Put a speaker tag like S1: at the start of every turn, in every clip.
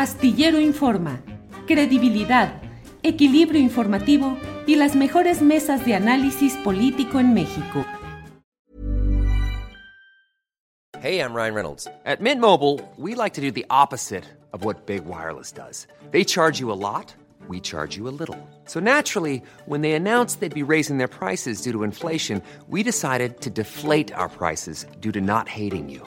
S1: Astillero Informa, credibilidad, equilibrio informativo y las mejores mesas de análisis político en México.
S2: Hey, I'm Ryan Reynolds. At Mint Mobile, we like to do the opposite of what Big Wireless does. They charge you a lot, we charge you a little. So naturally, when they announced they'd be raising their prices due to inflation, we decided to deflate our prices due to not hating you.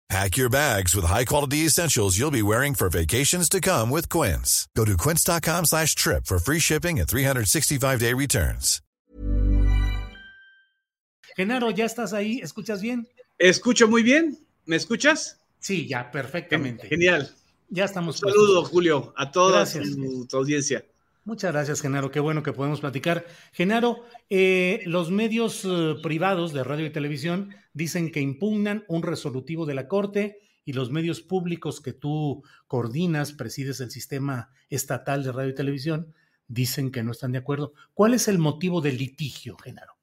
S3: Pack your bags with high-quality essentials you'll be wearing for vacations to come with Quince. Go to quince.com slash trip for free shipping and 365-day returns.
S4: Genaro, ¿ya estás ahí? ¿Escuchas bien?
S5: Escucho muy bien. ¿Me escuchas?
S4: Sí, ya, perfectamente.
S5: Genial.
S4: Ya estamos.
S5: Un saludo, Julio, a toda tu, tu audiencia.
S4: Muchas gracias, Genaro. Qué bueno que podemos platicar. Genaro, eh, los medios eh, privados de radio y televisión dicen que impugnan un resolutivo de la Corte y los medios públicos que tú coordinas, presides el sistema estatal de radio y televisión, dicen que no están de acuerdo. ¿Cuál es el motivo del litigio, Genaro?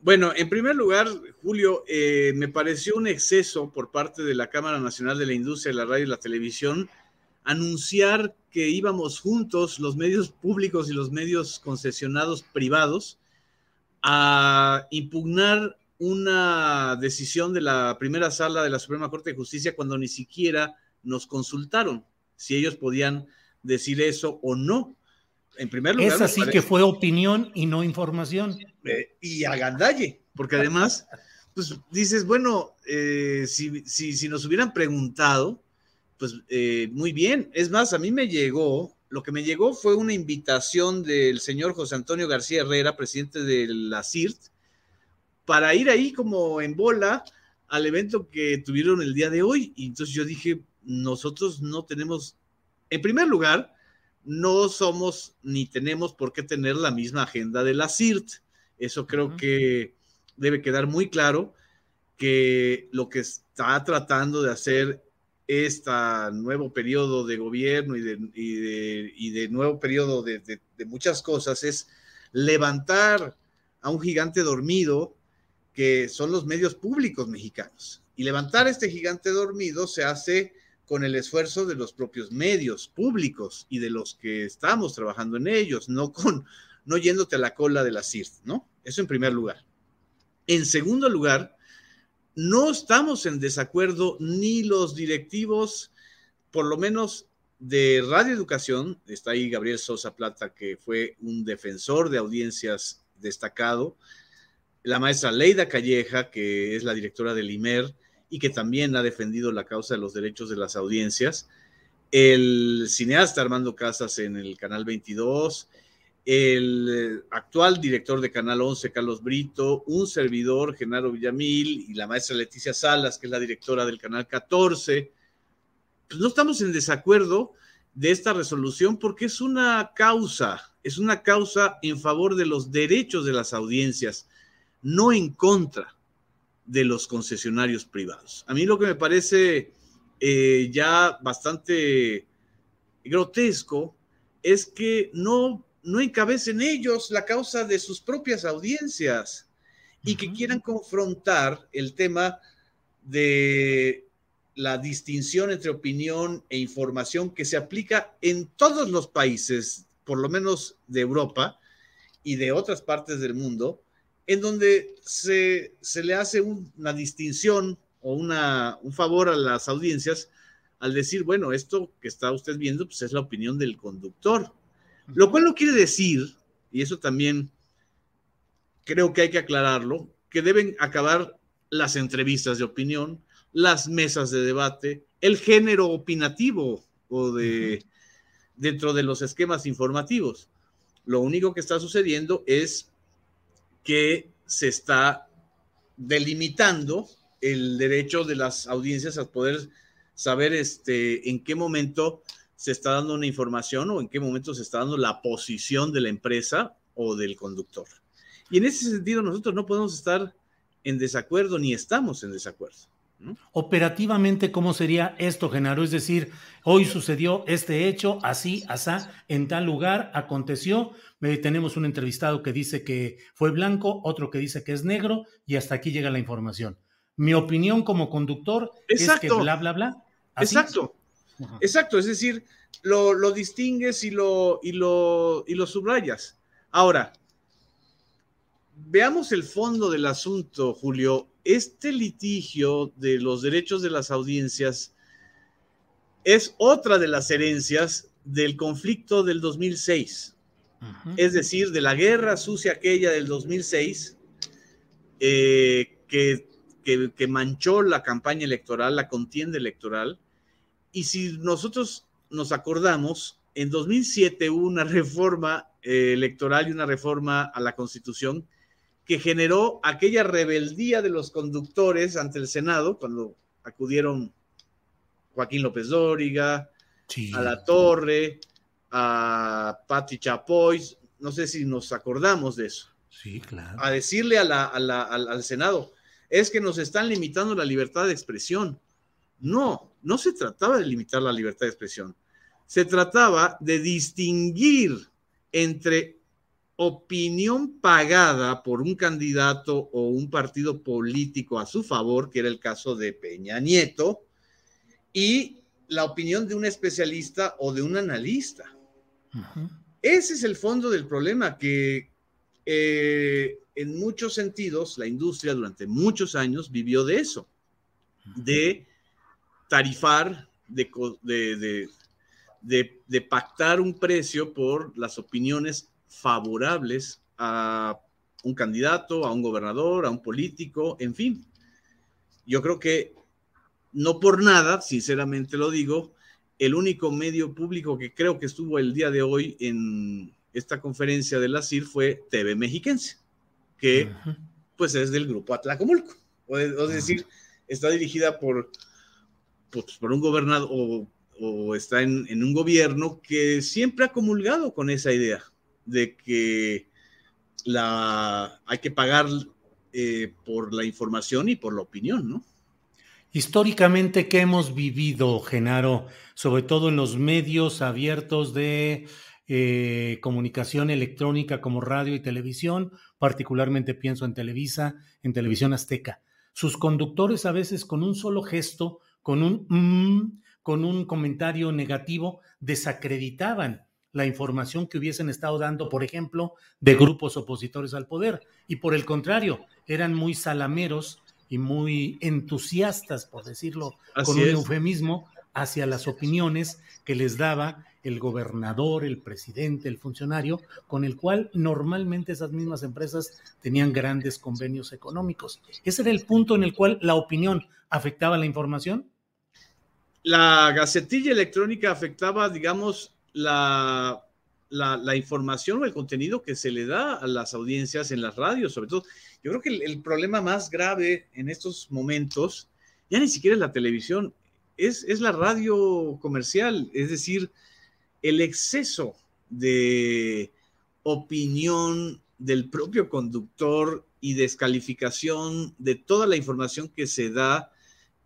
S5: Bueno, en primer lugar, Julio, eh, me pareció un exceso por parte de la Cámara Nacional de la Industria de la Radio y la Televisión anunciar que íbamos juntos, los medios públicos y los medios concesionados privados, a impugnar una decisión de la primera sala de la Suprema Corte de Justicia cuando ni siquiera nos consultaron si ellos podían decir eso o no. En primer lugar,
S4: es así que fue opinión y no información.
S5: Eh, y agandalle, porque además, pues dices, bueno, eh, si, si, si, nos hubieran preguntado, pues eh, muy bien. Es más, a mí me llegó, lo que me llegó fue una invitación del señor José Antonio García Herrera, presidente de la CIRT, para ir ahí como en bola al evento que tuvieron el día de hoy. Y entonces yo dije, nosotros no tenemos, en primer lugar, no somos ni tenemos por qué tener la misma agenda de la CIRT. Eso creo que debe quedar muy claro que lo que está tratando de hacer este nuevo periodo de gobierno y de, y de, nuevo periodo de, de, muchas cosas es levantar a un gigante dormido que son los medios públicos mexicanos. Y levantar este gigante dormido se hace con el esfuerzo de los propios medios públicos y de los que estamos trabajando en ellos, no con no yéndote a la cola de la CIRT, ¿no? Eso en primer lugar. En segundo lugar, no estamos en desacuerdo ni los directivos, por lo menos de Radio Educación, está ahí Gabriel Sosa Plata, que fue un defensor de audiencias destacado, la maestra Leida Calleja, que es la directora del IMER y que también ha defendido la causa de los derechos de las audiencias, el cineasta Armando Casas en el Canal 22, el actual director de Canal 11, Carlos Brito, un servidor, Genaro Villamil, y la maestra Leticia Salas, que es la directora del Canal 14. Pues no estamos en desacuerdo de esta resolución porque es una causa, es una causa en favor de los derechos de las audiencias, no en contra de los concesionarios privados. A mí lo que me parece eh, ya bastante grotesco es que no no encabecen ellos la causa de sus propias audiencias y que quieran confrontar el tema de la distinción entre opinión e información que se aplica en todos los países, por lo menos de Europa y de otras partes del mundo, en donde se, le hace una distinción o una, un favor a las audiencias al decir, bueno, esto que está usted viendo, pues es la opinión del conductor, lo cual no quiere decir, y eso también creo que hay que aclararlo, que deben acabar las entrevistas de opinión, las mesas de debate, el género opinativo o de dentro de los esquemas informativos. Lo único que está sucediendo es que se está delimitando el derecho de las audiencias a poder saber este, en qué momento se está dando una información o en qué momento se está dando la posición de la empresa o del conductor. Y en ese sentido nosotros no podemos estar en desacuerdo ni estamos en desacuerdo.
S4: Operativamente, ¿cómo sería esto, Genaro? Es decir, hoy sucedió este hecho, así, asá, en tal lugar, aconteció. Eh, tenemos un entrevistado que dice que fue blanco, otro que dice que es negro, y hasta aquí llega la información. Mi opinión como conductor es que bla, bla, bla.
S5: Exacto. Exacto. Es decir, lo, lo distingues y lo, y, lo, y lo subrayas. Ahora, veamos el fondo del asunto, Julio este litigio de los derechos de las audiencias es otra de las herencias del conflicto del 2006, es decir, de la guerra sucia aquella del 2006 eh, que, que, manchó la campaña electoral, la contienda electoral. Y si nosotros nos acordamos, en 2007 hubo una reforma eh, electoral y una reforma a la constitución que generó aquella rebeldía de los conductores ante el Senado cuando acudieron Joaquín López Dóriga, a La Torre, a Patti Chapoy, no sé si nos acordamos de eso.
S4: Sí, claro.
S5: A decirle al, al Senado, es que nos están limitando la libertad de expresión. No, no se trataba de limitar la libertad de expresión. Se trataba de distinguir entre opinión pagada por un candidato o un partido político a su favor, que era el caso de Peña Nieto, y la opinión de un especialista o de un analista. Ese es el fondo del problema, que eh, en muchos sentidos la industria durante muchos años vivió de eso, de tarifar, de, de pactar un precio por las opiniones favorables a un candidato, a un gobernador, a un político, en fin. Yo creo que no por nada, sinceramente lo digo, el único medio público que creo que estuvo el día de hoy en esta conferencia de la CIR fue TV Mexiquense, que pues es del grupo Atlacomulco, o, es decir, está dirigida por, pues, por, un gobernador o, está en, en, un gobierno que siempre ha comulgado con esa idea de que la, hay que pagar eh, por la información y por la opinión, ¿no?
S4: Históricamente, ¿qué hemos vivido, Genaro? Sobre todo en los medios abiertos de eh, comunicación electrónica como radio y televisión, particularmente pienso en Televisa, en Televisión Azteca. Sus conductores a veces con un solo gesto, con un mm, con un comentario negativo, desacreditaban la información que hubiesen estado dando, por ejemplo, de grupos opositores al poder. Y por el contrario, eran muy salameros y muy entusiastas, por decirlo con un eufemismo, hacia las opiniones que les daba el gobernador, el presidente, el funcionario, con el cual normalmente esas mismas empresas tenían grandes convenios económicos. ¿Ese era el punto en el cual la opinión afectaba la información?
S5: La gacetilla electrónica afectaba, digamos, la, la, información o el contenido que se le da a las audiencias en las radios, sobre todo. Yo creo que el, problema más grave en estos momentos ya ni siquiera es la televisión, es, es la radio comercial, es decir, el exceso de opinión del propio conductor y descalificación de toda la información que se da,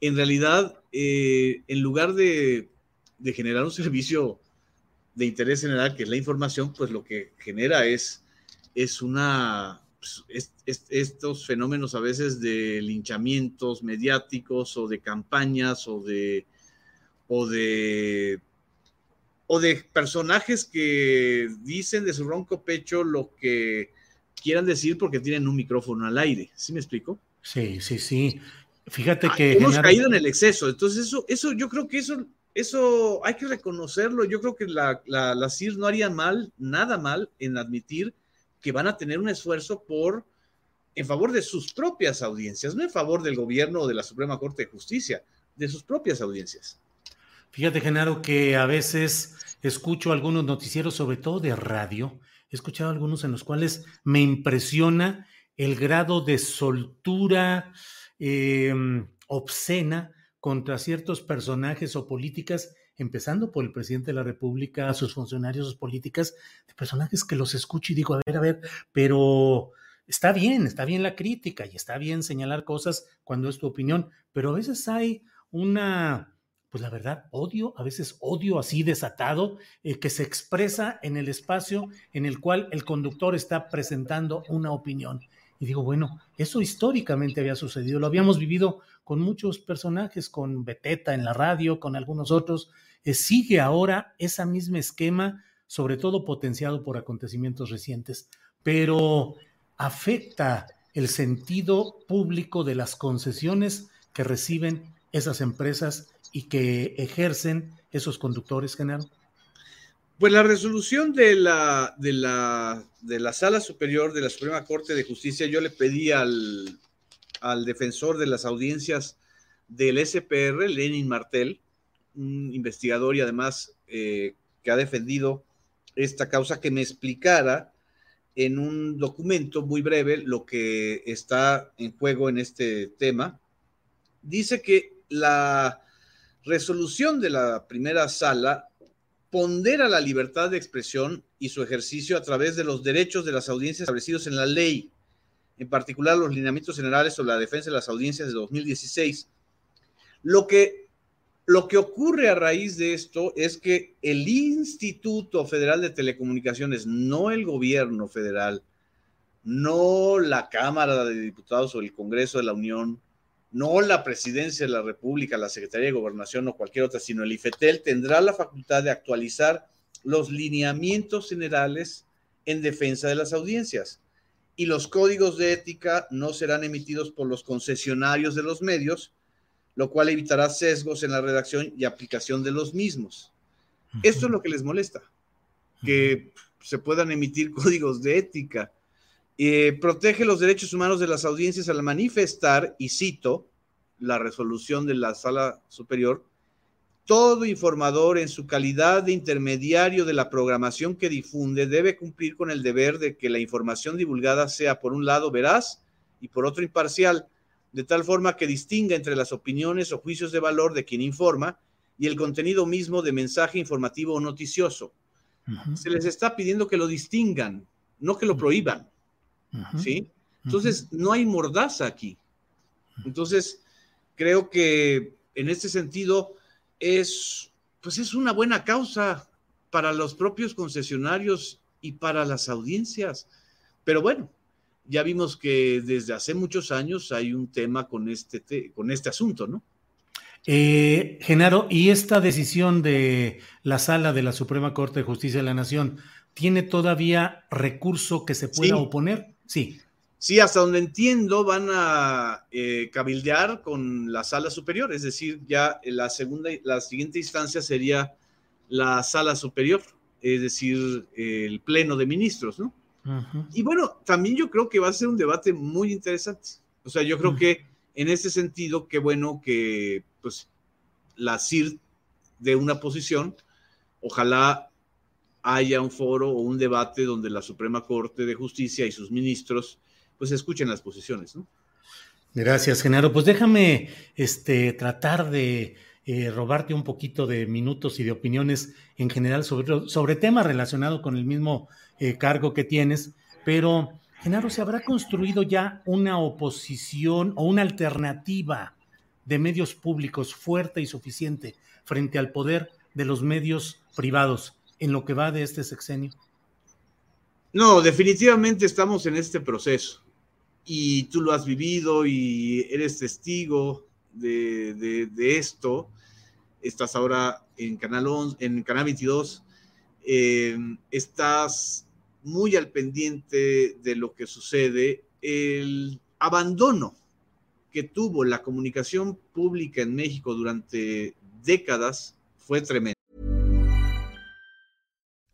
S5: en realidad, eh, en lugar de, de, generar un servicio de interés general, que es la información, pues lo que genera es, es una, pues, estos fenómenos a veces de linchamientos mediáticos o de campañas o de, o de, o de personajes que dicen de su ronco pecho lo que quieran decir porque tienen un micrófono al aire. ¿Sí me explico?
S4: Sí, sí, sí. Fíjate ah, que...
S5: Hemos caído en el exceso. Entonces, eso, eso, yo creo que eso eso hay que reconocerlo. Yo creo que la, la, CIR no haría mal, nada mal, en admitir que van a tener un esfuerzo por en favor de sus propias audiencias, no en favor del gobierno o de la Suprema Corte de Justicia, de sus propias audiencias.
S4: Fíjate, Genaro, que a veces escucho algunos noticieros, sobre todo de radio, he escuchado algunos en los cuales me impresiona el grado de soltura em, obscena contra ciertos personajes o políticas, empezando por el presidente de la República, sus funcionarios, sus políticas, de personajes que los escucho y digo, a ver, a ver, pero está bien, está bien la crítica y está bien señalar cosas cuando es tu opinión, pero a veces hay una, pues la verdad, odio, a veces odio así desatado, eh, que se expresa en el espacio en el cual el conductor está presentando una opinión. Y digo, bueno, eso históricamente había sucedido, lo habíamos vivido con muchos personajes, con Beteta en la radio, con algunos otros. Eh, sigue ahora ese mismo esquema, sobre todo potenciado por acontecimientos recientes, pero afecta el sentido público de las concesiones que reciben esas empresas y que ejercen esos conductores, general.
S5: Pues la resolución de la, de la, de la Sala Superior de la Suprema Corte de Justicia, yo le pedí al, al defensor de las audiencias del SPR, Lenin Martel, un investigador y además eh, que ha defendido esta causa, que me explicara en un documento muy breve lo que está en juego en este tema. Dice que la resolución de la primera sala pondera la libertad de expresión y su ejercicio a través de los derechos de las audiencias establecidos en la ley, en particular los lineamientos generales sobre la defensa de las audiencias de 2016. Lo que, lo que ocurre a raíz de esto es que el Instituto Federal de Telecomunicaciones, no el gobierno federal, no la Cámara de Diputados o el Congreso de la Unión, no la presidencia de la República, la Secretaría de Gobernación o cualquier otra, sino el IFETEL tendrá la facultad de actualizar los lineamientos generales en defensa de las audiencias. Y los códigos de ética no serán emitidos por los concesionarios de los medios, lo cual evitará sesgos en la redacción y aplicación de los mismos. Esto es lo que les molesta, que se puedan emitir códigos de ética eh, protege los derechos humanos de las audiencias al manifestar, y cito la resolución de la sala superior, todo informador en su calidad de intermediario de la programación que difunde debe cumplir con el deber de que la información divulgada sea por un lado veraz y por otro imparcial, de tal forma que distinga entre las opiniones o juicios de valor de quien informa y el contenido mismo de mensaje informativo o noticioso. Se les está pidiendo que lo distingan, no que lo prohíban. ¿Sí? Entonces, no hay mordaza aquí. Entonces, creo que en este sentido es, pues es una buena causa para los propios concesionarios y para las audiencias. Pero bueno, ya vimos que desde hace muchos años hay un tema con este, con este asunto, ¿no?
S4: Eh, Genaro, ¿y esta decisión de la sala de la Suprema Corte de Justicia de la Nación tiene todavía recurso que se pueda oponer? Sí.
S5: Sí, hasta donde entiendo van a eh, cabildear con la sala superior, es decir, ya la segunda, la siguiente instancia sería la sala superior, es decir, el pleno de ministros, ¿no? Y bueno, también yo creo que va a ser un debate muy interesante. O sea, yo creo que en ese sentido, qué bueno que pues la CIR de una posición, ojalá haya un foro o un debate donde la Suprema Corte de Justicia y sus ministros pues escuchen las posiciones, ¿no?
S4: Gracias, Genaro. Pues déjame este, tratar de eh, robarte un poquito de minutos y de opiniones en general sobre, sobre temas relacionados con el mismo eh, cargo que tienes, pero Genaro, ¿se habrá construido ya una oposición o una alternativa de medios públicos fuerte y suficiente frente al poder de los medios privados? En lo que va de este sexenio?
S5: No, definitivamente estamos en este proceso y tú lo has vivido y eres testigo de, esto. Estás ahora en Canal, 11, en Canal 22, eh, estás muy al pendiente de lo que sucede. El abandono que tuvo la comunicación pública en México durante décadas fue tremendo.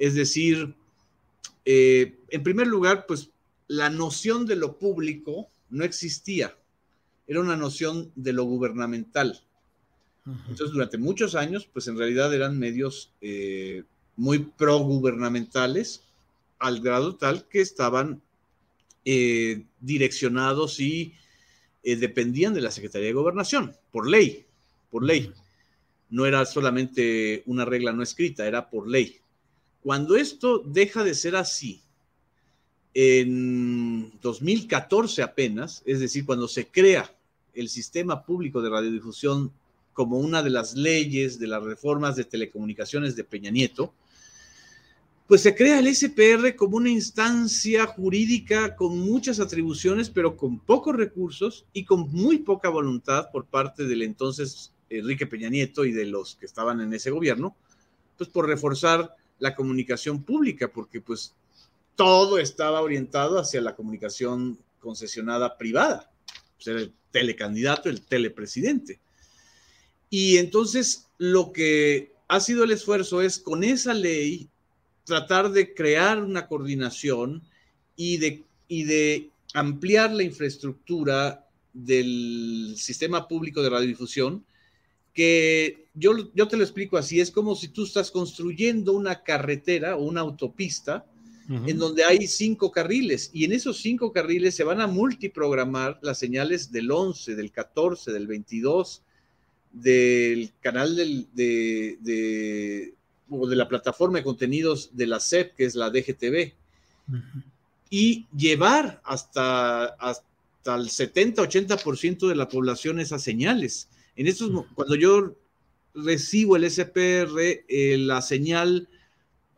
S5: Es decir, eh, en primer lugar, pues la noción de lo público no existía. Era una noción de lo gubernamental. Entonces, durante muchos años, pues en realidad eran medios eh, muy progubernamentales, al grado tal que estaban eh, direccionados y eh, dependían de la Secretaría de Gobernación, por ley, por ley. No era solamente una regla no escrita, era por ley. Cuando esto deja de ser así, en 2014 apenas, es decir, cuando se crea el sistema público de radiodifusión como una de las leyes de las reformas de telecomunicaciones de Peña Nieto, pues se crea el SPR como una instancia jurídica con muchas atribuciones, pero con pocos recursos y con muy poca voluntad por parte del entonces Enrique Peña Nieto y de los que estaban en ese gobierno, pues por reforzar la comunicación pública, porque pues todo estaba orientado hacia la comunicación concesionada privada. Pues era el telecandidato, el telepresidente. Y entonces lo que ha sido el esfuerzo es con esa ley tratar de crear una coordinación y de, y de ampliar la infraestructura del sistema público de radiodifusión, que yo, yo te lo explico así, es como si tú estás construyendo una carretera o una autopista en donde hay cinco carriles y en esos cinco carriles se van a multiprogramar las señales del 11, del 14, del 22, del canal del, de, de, o de la plataforma de contenidos de la SEP, que es la DGTV, y llevar hasta, hasta el 70-80% de la población esas señales. En estos, cuando yo recibo el SPR, eh, la señal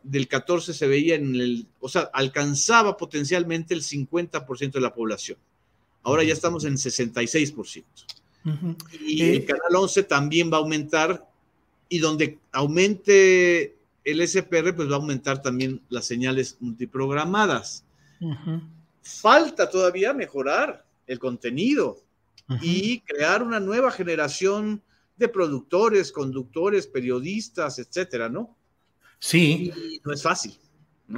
S5: del 14 se veía en el, o sea, alcanzaba potencialmente el 50% de la población. Ahora ya estamos en 66%. Y el canal 11 también va a aumentar y donde aumente el SPR, pues va a aumentar también las señales multiprogramadas. Falta todavía mejorar el contenido y crear una nueva generación de productores, conductores, periodistas, etcétera, ¿no?
S4: Sí.
S5: no es fácil.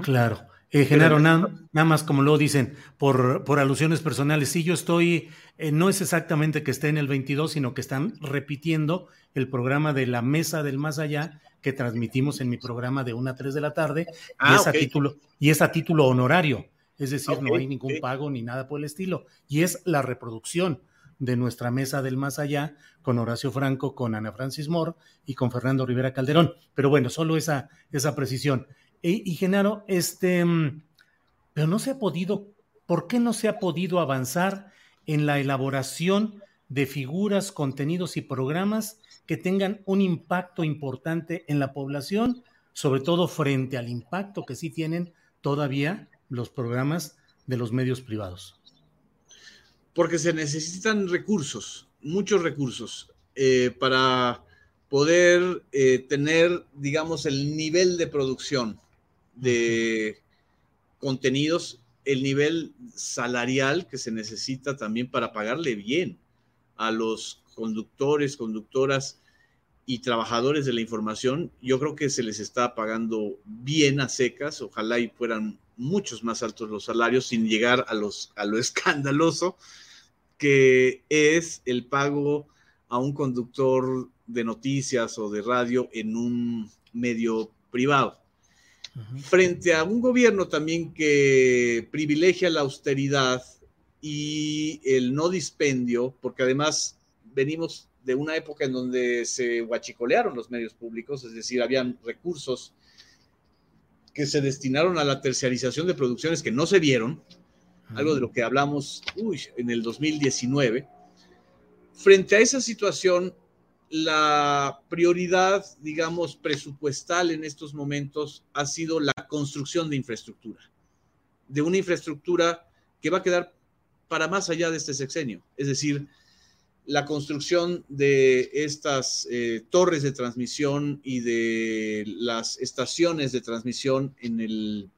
S4: Claro. Eh, Genaro, nada, más como lo dicen, por, por alusiones personales, sí, yo estoy, eh, no es exactamente que esté en el 22, sino que están repitiendo el programa de la Mesa del Más Allá que transmitimos en mi programa de 1 a 3 de la tarde, y,
S5: Ah,
S4: es a título, y es a título honorario, es decir, no hay ningún pago ni nada por el estilo, y es la reproducción de nuestra Mesa del Más Allá con Horacio Franco, con Ana Francis Moore y con Fernando Rivera Calderón. Pero bueno, solo esa, esa precisión. E- y Genaro, este, mm, pero no se ha podido, ¿por qué no se ha podido avanzar en la elaboración de figuras, contenidos y programas que tengan un impacto importante en la población, sobre todo frente al impacto que sí tienen todavía los programas de los medios privados?
S5: Porque se necesitan recursos, muchos recursos, eh, para poder eh, tener, digamos, el nivel de producción de contenidos, el nivel salarial que se necesita también para pagarle bien a los conductores, conductoras y trabajadores de la información. Yo creo que se les está pagando bien a secas, ojalá y fueran muchos más altos los salarios sin llegar a, los, a lo escandaloso que es el pago a un conductor de noticias o de radio en un medio privado. Frente a un gobierno también que privilegia la austeridad y el no dispendio, porque además venimos de una época en donde se huachicolearon los medios públicos, es decir, habían recursos que se destinaron a la terciarización de producciones que no se vieron, algo de lo que hablamos en el 2019. Frente a esa situación, la prioridad, digamos, presupuestal en estos momentos ha sido la construcción de infraestructura, de una infraestructura que va a quedar para más allá de este sexenio, es decir, la construcción de estas eh, torres de transmisión y de las estaciones de transmisión en, el,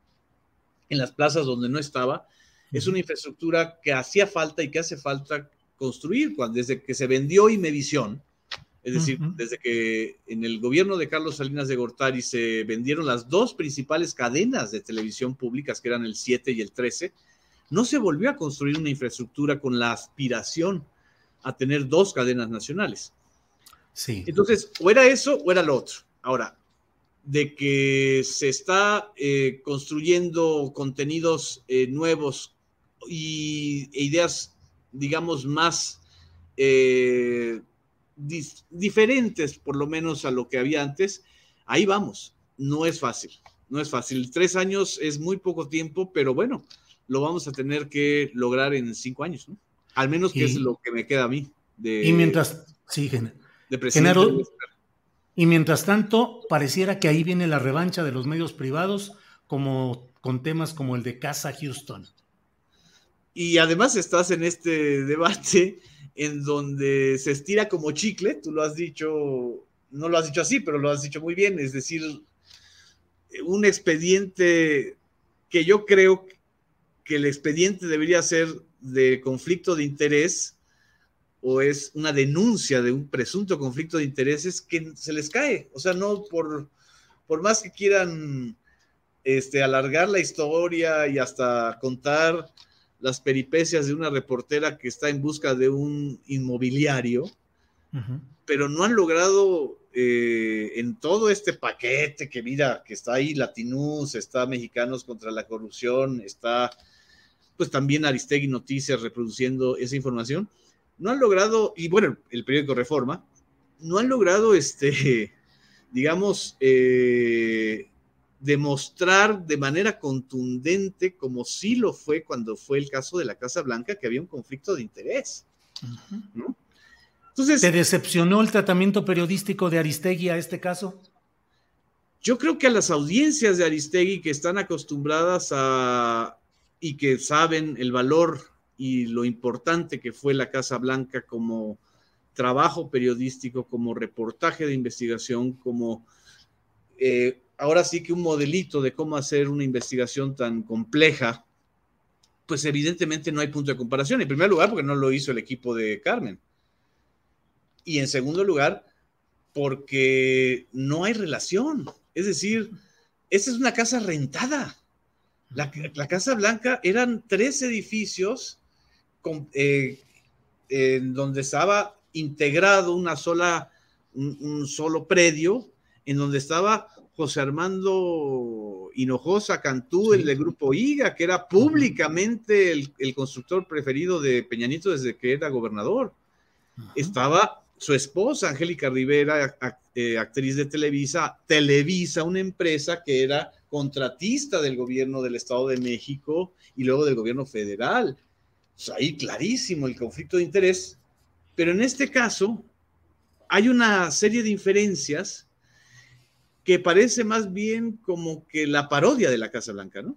S5: en las plazas donde no estaba, es una infraestructura que hacía falta y que hace falta construir. Cuando, desde que se vendió Imevisión, es decir, desde que en el gobierno de Carlos Salinas de Gortari se vendieron las dos principales cadenas de televisión públicas, que eran el 7 y el 13, no se volvió a construir una infraestructura con la aspiración a tener dos cadenas nacionales. Sí. Entonces, o era eso o era lo otro. Ahora, de que se está eh, construyendo contenidos eh, nuevos y e ideas, digamos, más eh, diferentes, por lo menos a lo que había antes, ahí vamos. No es fácil, no es fácil. Tres años es muy poco tiempo, pero bueno, lo vamos a tener que lograr en cinco años, ¿no? Al menos que es lo que me queda a mí.
S4: De, y mientras, sí, de Genaro, y mientras tanto, pareciera que ahí viene la revancha de los medios privados, como con temas como el de Casa Houston.
S5: Y además estás en este debate en donde se estira como chicle, tú lo has dicho, no lo has dicho así, pero lo has dicho muy bien, es decir, un expediente que yo creo que el expediente debería ser de conflicto de interés o es una denuncia de un presunto conflicto de intereses que se les cae, o sea, no por, por más que quieran este, alargar la historia y hasta contar las peripecias de una reportera que está en busca de un inmobiliario, pero no han logrado eh, en todo este paquete que mira, que está ahí Latinus, está Mexicanos contra la Corrupción, está pues también Aristegui Noticias reproduciendo esa información, no han logrado, y bueno, el periódico Reforma, no han logrado, este, digamos, eh, demostrar de manera contundente, como sí lo fue cuando fue el caso de la Casa Blanca, que había un conflicto de interés.
S4: Entonces, ¿Te decepcionó el tratamiento periodístico de Aristegui a este caso?
S5: Yo creo que a las audiencias de Aristegui que están acostumbradas a y que saben el valor y lo importante que fue la Casa Blanca como trabajo periodístico, como reportaje de investigación, como eh, ahora sí que un modelito de cómo hacer una investigación tan compleja, pues evidentemente no hay punto de comparación. En primer lugar, porque no lo hizo el equipo de Carmen. Y en segundo lugar, porque no hay relación. Es decir, esta es una casa rentada. La, Casa Blanca eran tres edificios eh, en donde estaba integrado una sola, un solo predio, en donde estaba José Armando Hinojosa Cantú, el del grupo IGA, que era públicamente el, constructor preferido de Peñanito desde que era gobernador. Estaba su esposa, Angélica Rivera, eh, actriz de Televisa, Televisa, una empresa que era contratista del gobierno del Estado de México y luego del gobierno federal. ahí clarísimo el conflicto de interés, pero en este caso hay una serie de inferencias que parece más bien como que la parodia de la Casa Blanca, ¿no?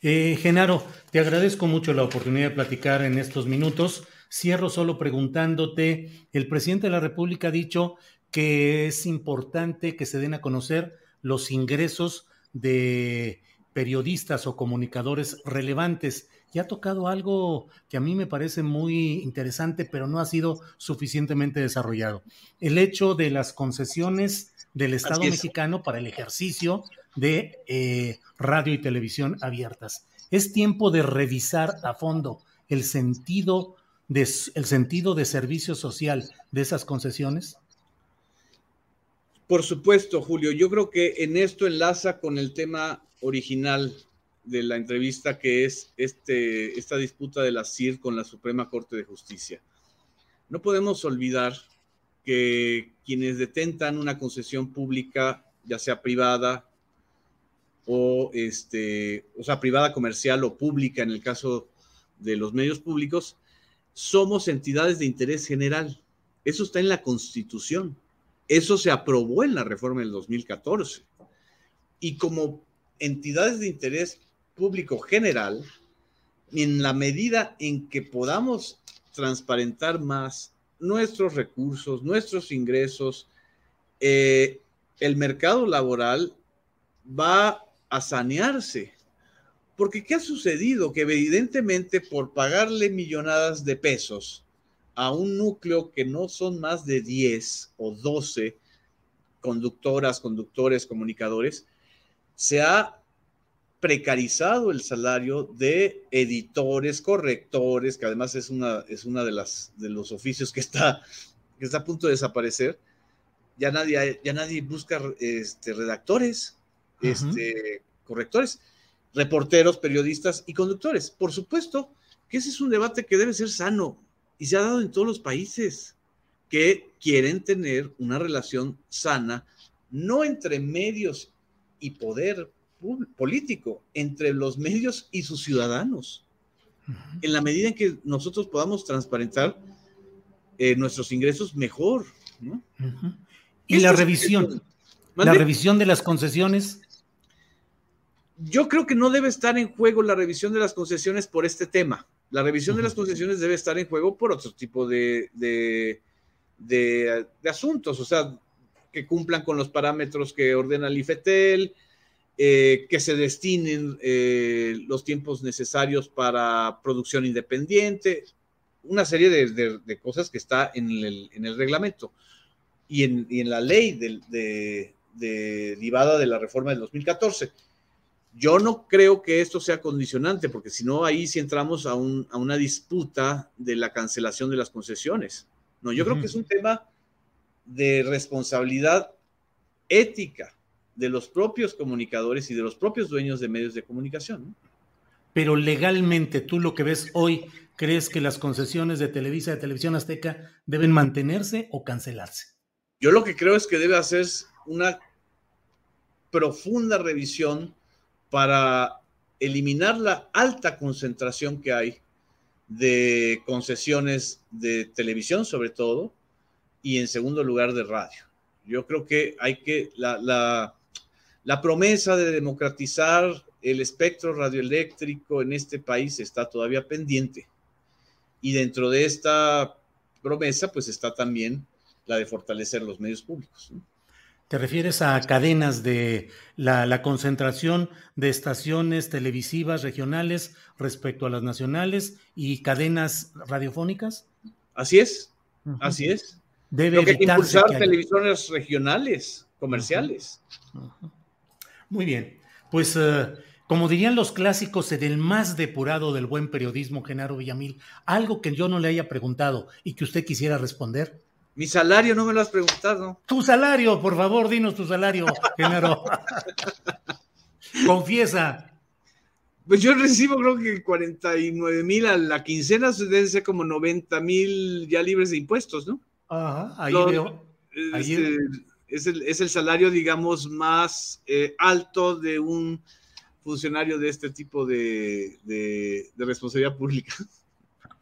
S4: Eh, Genaro, te agradezco mucho la oportunidad de platicar en estos minutos. Cierro solo preguntándote, el presidente de la República ha dicho que es importante que se den a conocer los ingresos de periodistas o comunicadores relevantes y ha tocado algo que a mí me parece muy interesante, pero no ha sido suficientemente desarrollado. El hecho de las concesiones del Estado mexicano para el ejercicio de eh, radio y televisión abiertas. Es tiempo de revisar a fondo el sentido de, el sentido de servicio social de esas concesiones.
S5: Por supuesto, Julio. Yo creo que en esto enlaza con el tema original de la entrevista, que es este, esta disputa de la CIR con la Suprema Corte de Justicia. No podemos olvidar que quienes detentan una concesión pública, ya sea privada o, este, o sea, privada, comercial o pública en el caso de los medios públicos, somos entidades de interés general. Eso está en la Constitución. Eso se aprobó en la reforma del 2014. Y como entidades de interés público general, en la medida en que podamos transparentar más nuestros recursos, nuestros ingresos, eh, el mercado laboral va a sanearse. Porque ¿qué ha sucedido? Que evidentemente por pagarle millonadas de pesos a un núcleo que no son más de 10 o 12 conductoras, conductores, comunicadores, se ha precarizado el salario de editores, correctores, que además es una, es una de, las, de los oficios que está, que está a punto de desaparecer. Ya nadie, ya nadie busca este, redactores, este, correctores, reporteros, periodistas y conductores. Por supuesto que ese es un debate que debe ser sano y se ha dado en todos los países que quieren tener una relación sana, no entre medios y poder político entre los medios y sus ciudadanos. En la medida en que nosotros podamos transparentar eh, nuestros ingresos mejor.
S4: Y la revisión, la revisión de las concesiones.
S5: Yo creo que no debe estar en juego la revisión de las concesiones por este tema. La revisión de las concesiones debe estar en juego por otro tipo de, de, de, de asuntos, o sea, que cumplan con los parámetros que ordena el IFETEL, eh, que se destinen eh, los tiempos necesarios para producción independiente, una serie de, cosas que está en el, reglamento y en, la ley de, derivada de la reforma del 2014. Yo no creo que esto sea condicionante, porque si no, ahí sí entramos a, una disputa de la cancelación de las concesiones. No, yo creo que es un tema de responsabilidad ética de los propios comunicadores y de los propios dueños de medios de comunicación.
S4: Pero legalmente, tú lo que ves hoy, ¿crees que las concesiones de Televisa, de Televisión Azteca, deben mantenerse o cancelarse?
S5: Yo lo que creo es que debe hacerse una profunda revisión para eliminar la alta concentración que hay de concesiones de televisión sobre todo y en segundo lugar de radio. Yo creo que hay que, la, la promesa de democratizar el espectro radioeléctrico en este país está todavía pendiente. Y dentro de esta promesa, pues está también la de fortalecer los medios públicos.
S4: ¿Te refieres a cadenas de la, concentración de estaciones televisivas regionales respecto a las nacionales y cadenas radiofónicas?
S5: Así es, así es. Debe Lo que impulsar televisiones regionales, comerciales.
S4: Muy bien, pues eh, como dirían los clásicos, en el más depurado del buen periodismo, Genaro Villamil, algo que yo no le haya preguntado y que usted quisiera responder.
S5: Mi salario no me lo has preguntado.
S4: Tu salario, por favor, dinos tu salario, Genaro. Confiesa.
S5: Pues yo recibo creo que 49 mil a la quincena, deben ser como 90 mil ya libres de impuestos, ¿no?
S4: Ajá, ahí veo.
S5: Este, es el, salario, digamos, más eh, alto de un funcionario de este tipo de, responsabilidad pública.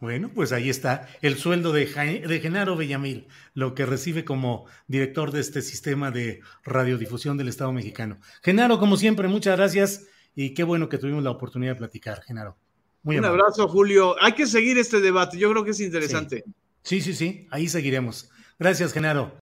S4: Bueno, pues ahí está el sueldo de, de, Genaro Bellamil, lo que recibe como director de este sistema de radiodifusión del Estado mexicano. Genaro, como siempre, muchas gracias y qué bueno que tuvimos la oportunidad de platicar, Genaro.
S5: Muy Un abrazo, Julio. Hay que seguir este debate, yo creo que es interesante.
S4: sí, sí, sí ahí seguiremos. Gracias, Genaro.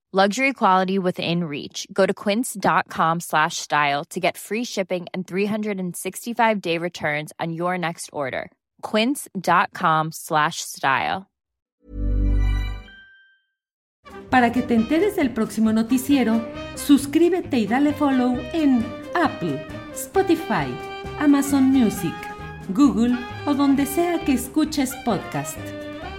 S6: Luxury quality within reach. Go to quince.com slash style to get free shipping and 365 day returns on your next order. Quince.com slash style.
S1: Para que te enteres del próximo noticiero, suscríbete y dale follow en Apple, Spotify, Amazon Music, Google o donde sea que escuches podcast.